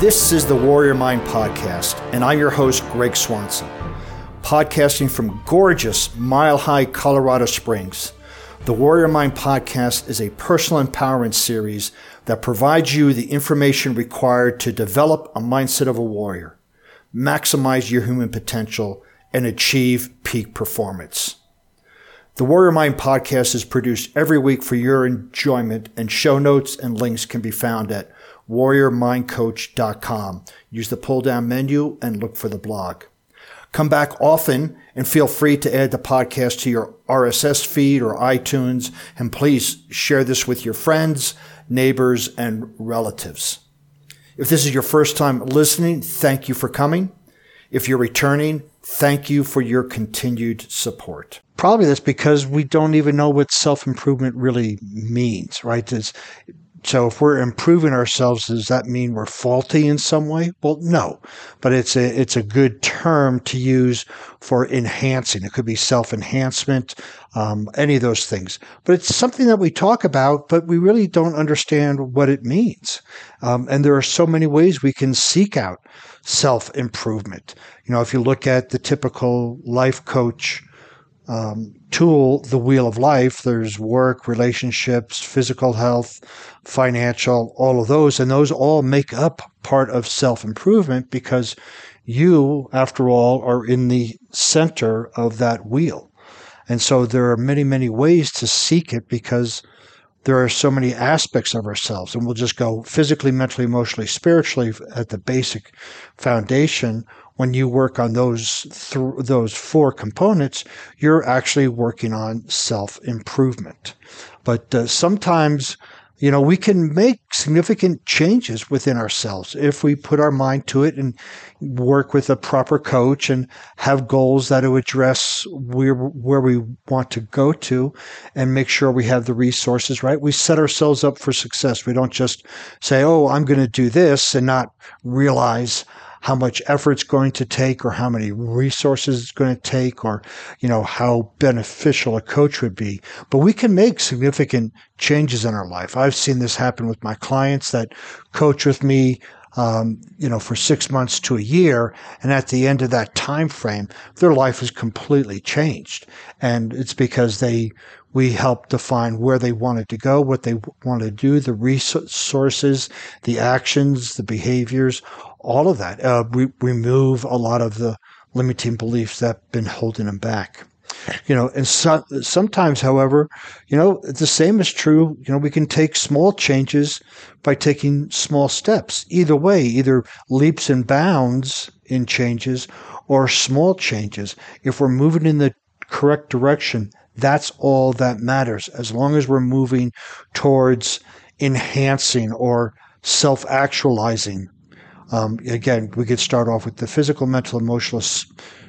This is the Warrior Mind Podcast, and I'm your host, Greg Swanson, podcasting from gorgeous Mile High, Colorado Springs. The Warrior Mind Podcast is a personal empowerment series that provides you the information required to develop a mindset of a warrior, maximize your human potential, and achieve peak performance. The Warrior Mind podcast is produced every week for your enjoyment, and show notes and links can be found at warriormindcoach.com. Use the pull down menu and look for the blog. Come back often and feel free to add the podcast to your RSS feed or iTunes. And please share this with your friends, neighbors, and relatives. If this is your first time listening, thank you for coming. If you're returning, thank you for your continued support. Probably that's because we don't even know what self improvement really means, right? It's, so if we're improving ourselves, does that mean we're faulty in some way? Well, no, but it's a it's a good term to use for enhancing. It could be self enhancement, um, any of those things. But it's something that we talk about, but we really don't understand what it means. Um, and there are so many ways we can seek out self improvement. You know, if you look at the typical life coach um, tool, the wheel of life, there's work, relationships, physical health, financial, all of those. And those all make up part of self improvement because you, after all, are in the center of that wheel. And so there are many, many ways to seek it because there are so many aspects of ourselves. And we'll just go physically, mentally, emotionally, spiritually at the basic foundation when you work on those th- those four components, you're actually working on self improvement. But uh, sometimes, you know, we can make significant changes within ourselves if we put our mind to it and work with a proper coach and have goals that address where where we want to go to and make sure we have the resources right we set ourselves up for success we don't just say oh i'm going to do this and not realize how much effort it's going to take or how many resources it's going to take or, you know, how beneficial a coach would be. But we can make significant changes in our life. I've seen this happen with my clients that coach with me um, you know, for six months to a year, and at the end of that time frame, their life is completely changed, and it's because they we helped define where they wanted to go, what they wanted to do, the resources, the actions, the behaviors, all of that. Uh, we remove a lot of the limiting beliefs that have been holding them back. You know, and so, sometimes, however, you know, the same is true. You know, we can take small changes by taking small steps. Either way, either leaps and bounds in changes or small changes. If we're moving in the correct direction, that's all that matters. As long as we're moving towards enhancing or self actualizing um, again, we could start off with the physical, mental, emotional,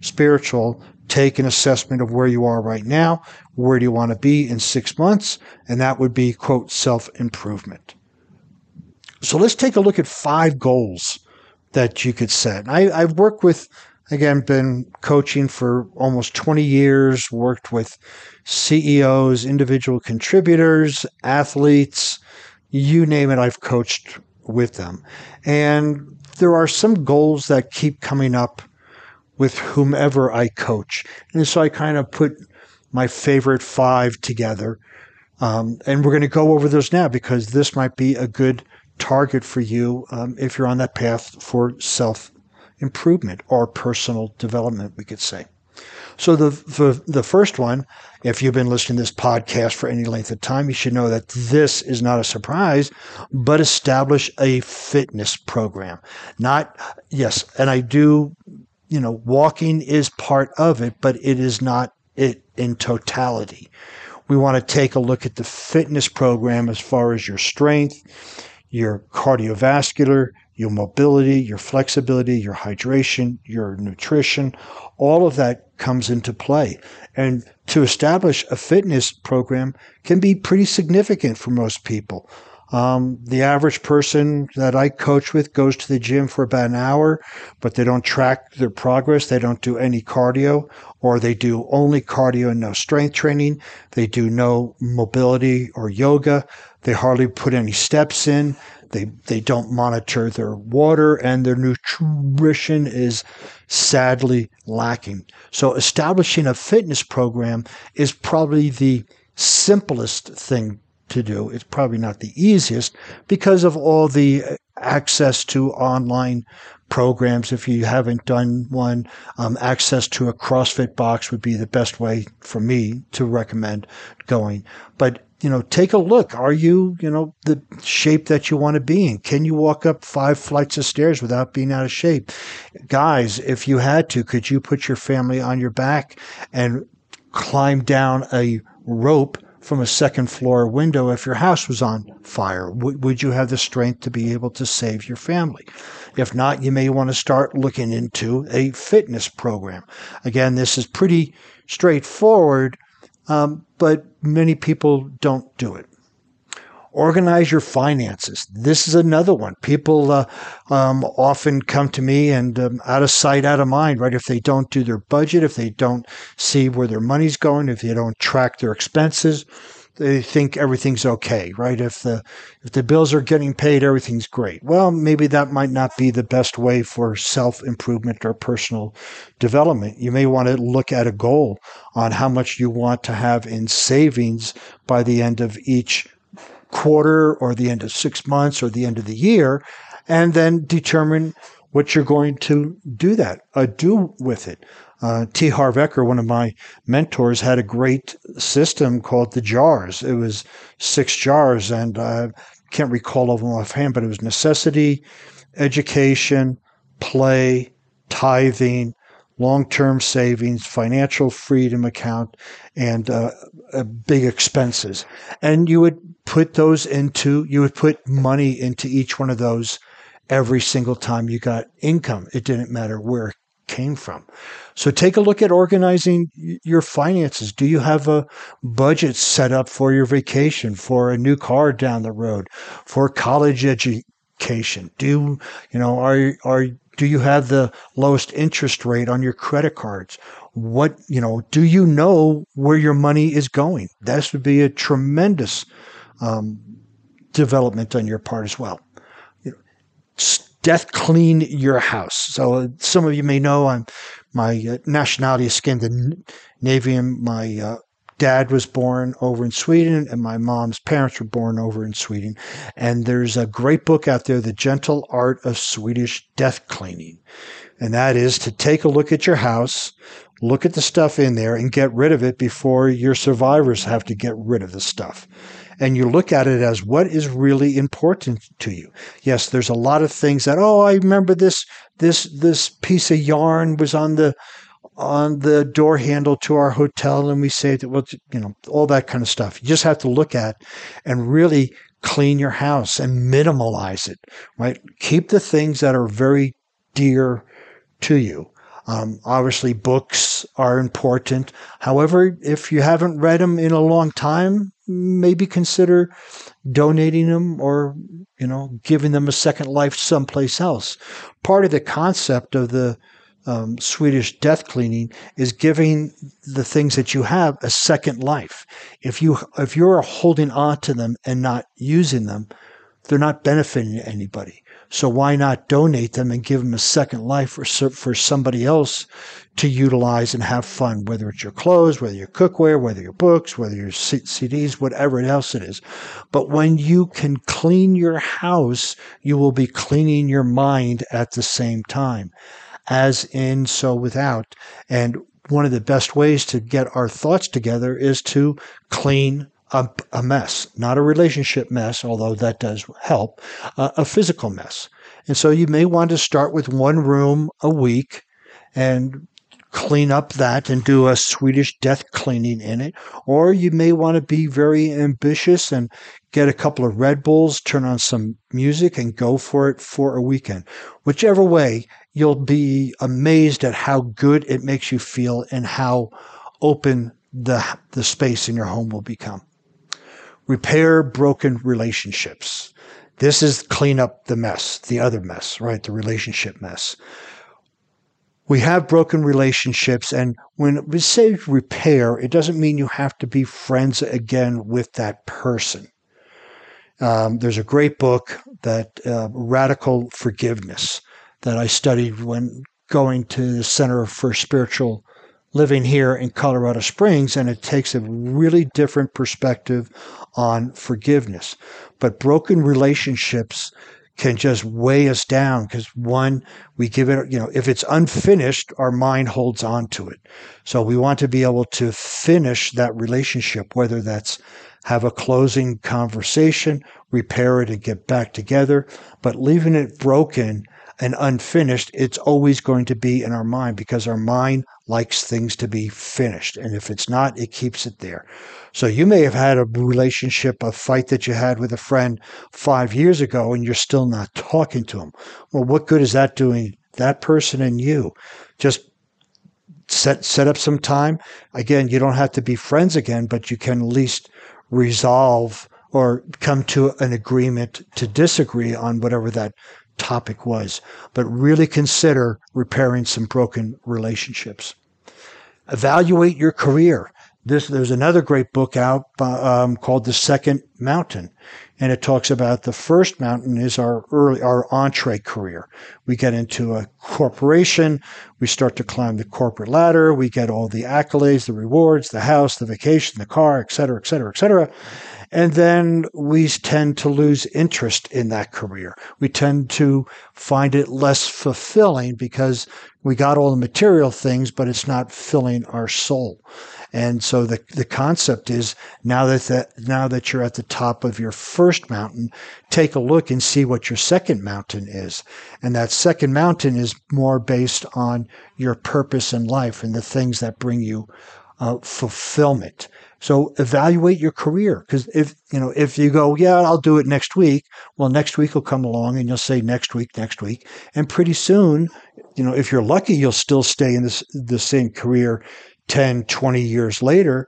spiritual. Take an assessment of where you are right now. Where do you want to be in six months? And that would be, quote, self improvement. So let's take a look at five goals that you could set. I, I've worked with, again, been coaching for almost 20 years, worked with CEOs, individual contributors, athletes, you name it, I've coached with them. And there are some goals that keep coming up with whomever I coach. And so I kind of put my favorite five together. Um, and we're going to go over those now because this might be a good target for you um, if you're on that path for self improvement or personal development, we could say. So the, the, the first one, if you've been listening to this podcast for any length of time, you should know that this is not a surprise, but establish a fitness program. Not yes, and I do, you know, walking is part of it, but it is not it in totality. We want to take a look at the fitness program as far as your strength, your cardiovascular, your mobility, your flexibility, your hydration, your nutrition, all of that comes into play. And to establish a fitness program can be pretty significant for most people. Um, the average person that I coach with goes to the gym for about an hour, but they don't track their progress. They don't do any cardio, or they do only cardio and no strength training. They do no mobility or yoga. They hardly put any steps in. They, they don't monitor their water and their nutrition is sadly lacking. So establishing a fitness program is probably the simplest thing to do. It's probably not the easiest because of all the access to online programs. If you haven't done one, um, access to a CrossFit box would be the best way for me to recommend going. But you know, take a look. Are you, you know, the shape that you want to be in? Can you walk up five flights of stairs without being out of shape? Guys, if you had to, could you put your family on your back and climb down a rope from a second floor window if your house was on fire? W- would you have the strength to be able to save your family? If not, you may want to start looking into a fitness program. Again, this is pretty straightforward, um, but many people don't do it. Organize your finances. This is another one. People uh, um, often come to me and um, out of sight, out of mind, right? If they don't do their budget, if they don't see where their money's going, if they don't track their expenses, they think everything's okay, right? If the if the bills are getting paid, everything's great. Well, maybe that might not be the best way for self improvement or personal development. You may want to look at a goal on how much you want to have in savings by the end of each quarter or the end of six months or the end of the year, and then determine what you're going to do that, uh, do with it. Uh, T. Harv Eker, one of my mentors, had a great system called the jars. It was six jars, and I can't recall of them offhand, but it was necessity, education, play, tithing, long-term savings, financial freedom account, and uh, uh, big expenses. And you would put those into, you would put money into each one of those every single time you got income. It didn't matter where it came from. So take a look at organizing your finances. Do you have a budget set up for your vacation, for a new car down the road, for college education? Do you know are are do you have the lowest interest rate on your credit cards? What, you know, do you know where your money is going? That would be a tremendous um, development on your part as well. You know, death clean your house. So uh, some of you may know I'm my uh, nationality is Scandinavian. My uh, dad was born over in Sweden, and my mom's parents were born over in Sweden. And there's a great book out there, The Gentle Art of Swedish Death Cleaning. And that is to take a look at your house, look at the stuff in there, and get rid of it before your survivors have to get rid of the stuff and you look at it as what is really important to you. Yes, there's a lot of things that, oh, I remember this, this, this piece of yarn was on the, on the door handle to our hotel and we saved it. Well, you know, all that kind of stuff. You just have to look at and really clean your house and minimalize it, right? Keep the things that are very dear to you. Um, obviously, books are important. However, if you haven't read them in a long time, maybe consider donating them or, you know, giving them a second life someplace else. Part of the concept of the um, Swedish death cleaning is giving the things that you have a second life. If you if you're holding on to them and not using them, they're not benefiting anybody. So why not donate them and give them a second life for for somebody else to utilize and have fun, whether it's your clothes, whether your cookware, whether your books, whether your CDs, whatever else it is. But when you can clean your house, you will be cleaning your mind at the same time as in, so without. And one of the best ways to get our thoughts together is to clean up a mess, not a relationship mess, although that does help, uh, a physical mess. And so you may want to start with one room a week and clean up that and do a Swedish death cleaning in it. Or you may want to be very ambitious and get a couple of Red Bulls, turn on some music, and go for it for a weekend. Whichever way, you'll be amazed at how good it makes you feel and how open the, the space in your home will become. Repair broken relationships. This is clean up the mess, the other mess, right? The relationship mess. We have broken relationships, and when we say repair, it doesn't mean you have to be friends again with that person. Um, there's a great book that uh, Radical Forgiveness that I studied when going to the Center for Spiritual Living here in Colorado Springs, and it takes a really different perspective on forgiveness. But broken relationships can just weigh us down because one, we give it, you know, if it's unfinished, our mind holds on to it. So we want to be able to finish that relationship, whether that's have a closing conversation, repair it and get back together. But leaving it broken and unfinished, it's always going to be in our mind because our mind likes things to be finished. And if it's not, it keeps it there. So you may have had a relationship, a fight that you had with a friend five years ago, and you're still not talking to him. Well, what good is that doing that person and you? Just set set up some time. Again, you don't have to be friends again, but you can at least resolve or come to an agreement to disagree on whatever that topic was, but really consider repairing some broken relationships. Evaluate your career. This, there's another great book out um, called The Second Mountain, and it talks about the first mountain is our early, our entree career. We get into a corporation, we start to climb the corporate ladder, we get all the accolades, the rewards, the house, the vacation, the car, et cetera, et cetera, et cetera. And then we tend to lose interest in that career. We tend to find it less fulfilling because we got all the material things, but it's not filling our soul. And so the, the concept is now that, the, now that you're at the top of your first mountain, take a look and see what your second mountain is. And that second mountain is more based on your purpose in life and the things that bring you uh, fulfillment. So evaluate your career because if you know if you go, yeah, I'll do it next week. Well, next week will come along and you'll say next week, next week, and pretty soon, you know, if you're lucky, you'll still stay in this the same career 10, 20 years later,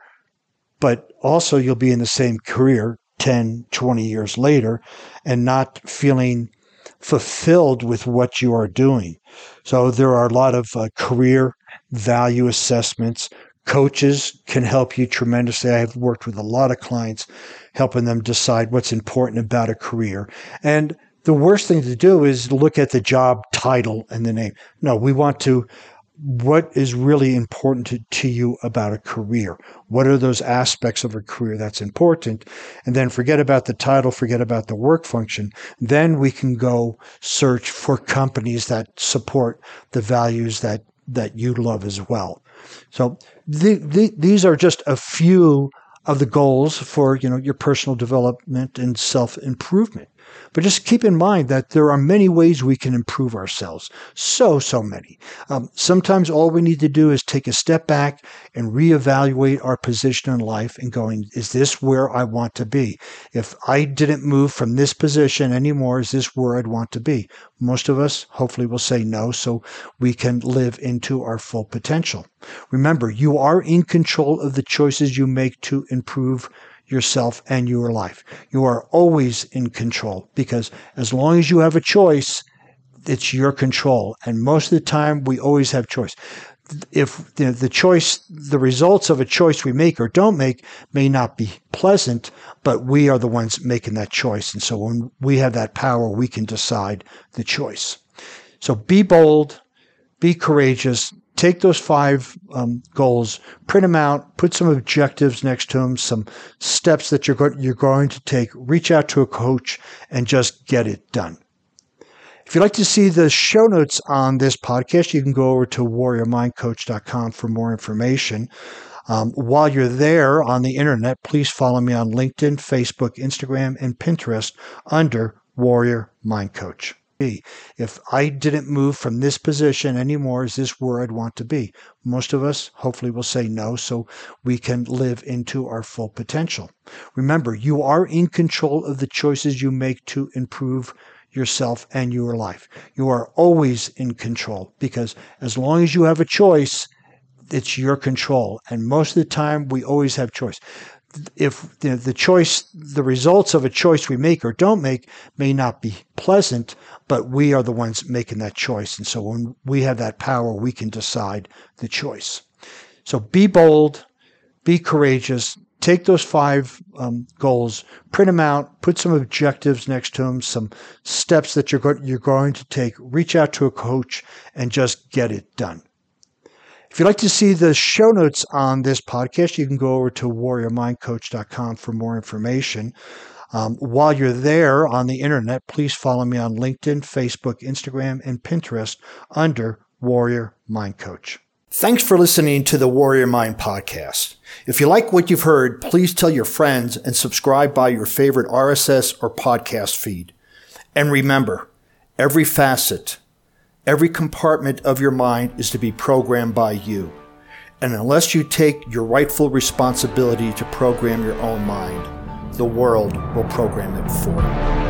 but also you'll be in the same career 10, 20 years later and not feeling fulfilled with what you are doing. So there are a lot of uh, career value assessments Coaches can help you tremendously. I have worked with a lot of clients, helping them decide what's important about a career. And the worst thing to do is look at the job title and the name. No, we want to what is really important to, to, you about a career? What are those aspects of a career that's important? And then forget about the title, forget about the work function. Then we can go search for companies that support the values that, that you love as well. So the, the, these are just a few of the goals for you know your personal development and self improvement. But just keep in mind that there are many ways we can improve ourselves. So, so many. Um, sometimes all we need to do is take a step back and reevaluate our position in life and going, is this where I want to be? If I didn't move from this position anymore, is this where I'd want to be? Most of us hopefully will say no, so we can live into our full potential. Remember, you are in control of the choices you make to improve yourself and your life. You are always in control because as long as you have a choice, it's your control. And most of the time, we always have choice. If the, choice, the results of a choice we make or don't make may not be pleasant, but we are the ones making that choice. And so when we have that power, we can decide the choice. So be bold, be courageous, take those five um, goals, print them out, put some objectives next to them, some steps that you're, go- you're going to take, reach out to a coach, and just get it done. If you'd like to see the show notes on this podcast, you can go over to warriormindcoach.com for more information. Um, while you're there on the internet, please follow me on LinkedIn, Facebook, Instagram, and Pinterest under Warrior Mind Coach be. If I didn't move from this position anymore, is this where I'd want to be? Most of us hopefully will say no, so we can live into our full potential. Remember, you are in control of the choices you make to improve yourself and your life. You are always in control because as long as you have a choice, it's your control. And most of the time, we always have choice if the, choice, the results of a choice we make or don't make may not be pleasant, but we are the ones making that choice. And so when we have that power, we can decide the choice. So be bold, be courageous, take those five um, goals, print them out, put some objectives next to them, some steps that you're, go- you're going to take, reach out to a coach, and just get it done. If you'd like to see the show notes on this podcast, you can go over to warriormindcoach.com for more information. Um, while you're there on the internet, please follow me on LinkedIn, Facebook, Instagram, and Pinterest under Warrior Mind Coach. Thanks for listening to the Warrior Mind podcast. If you like what you've heard, please tell your friends and subscribe by your favorite RSS or podcast feed. And remember, every facet, every compartment of your mind is to be programmed by you. And unless you take your rightful responsibility to program your own mind, the world will program it for you.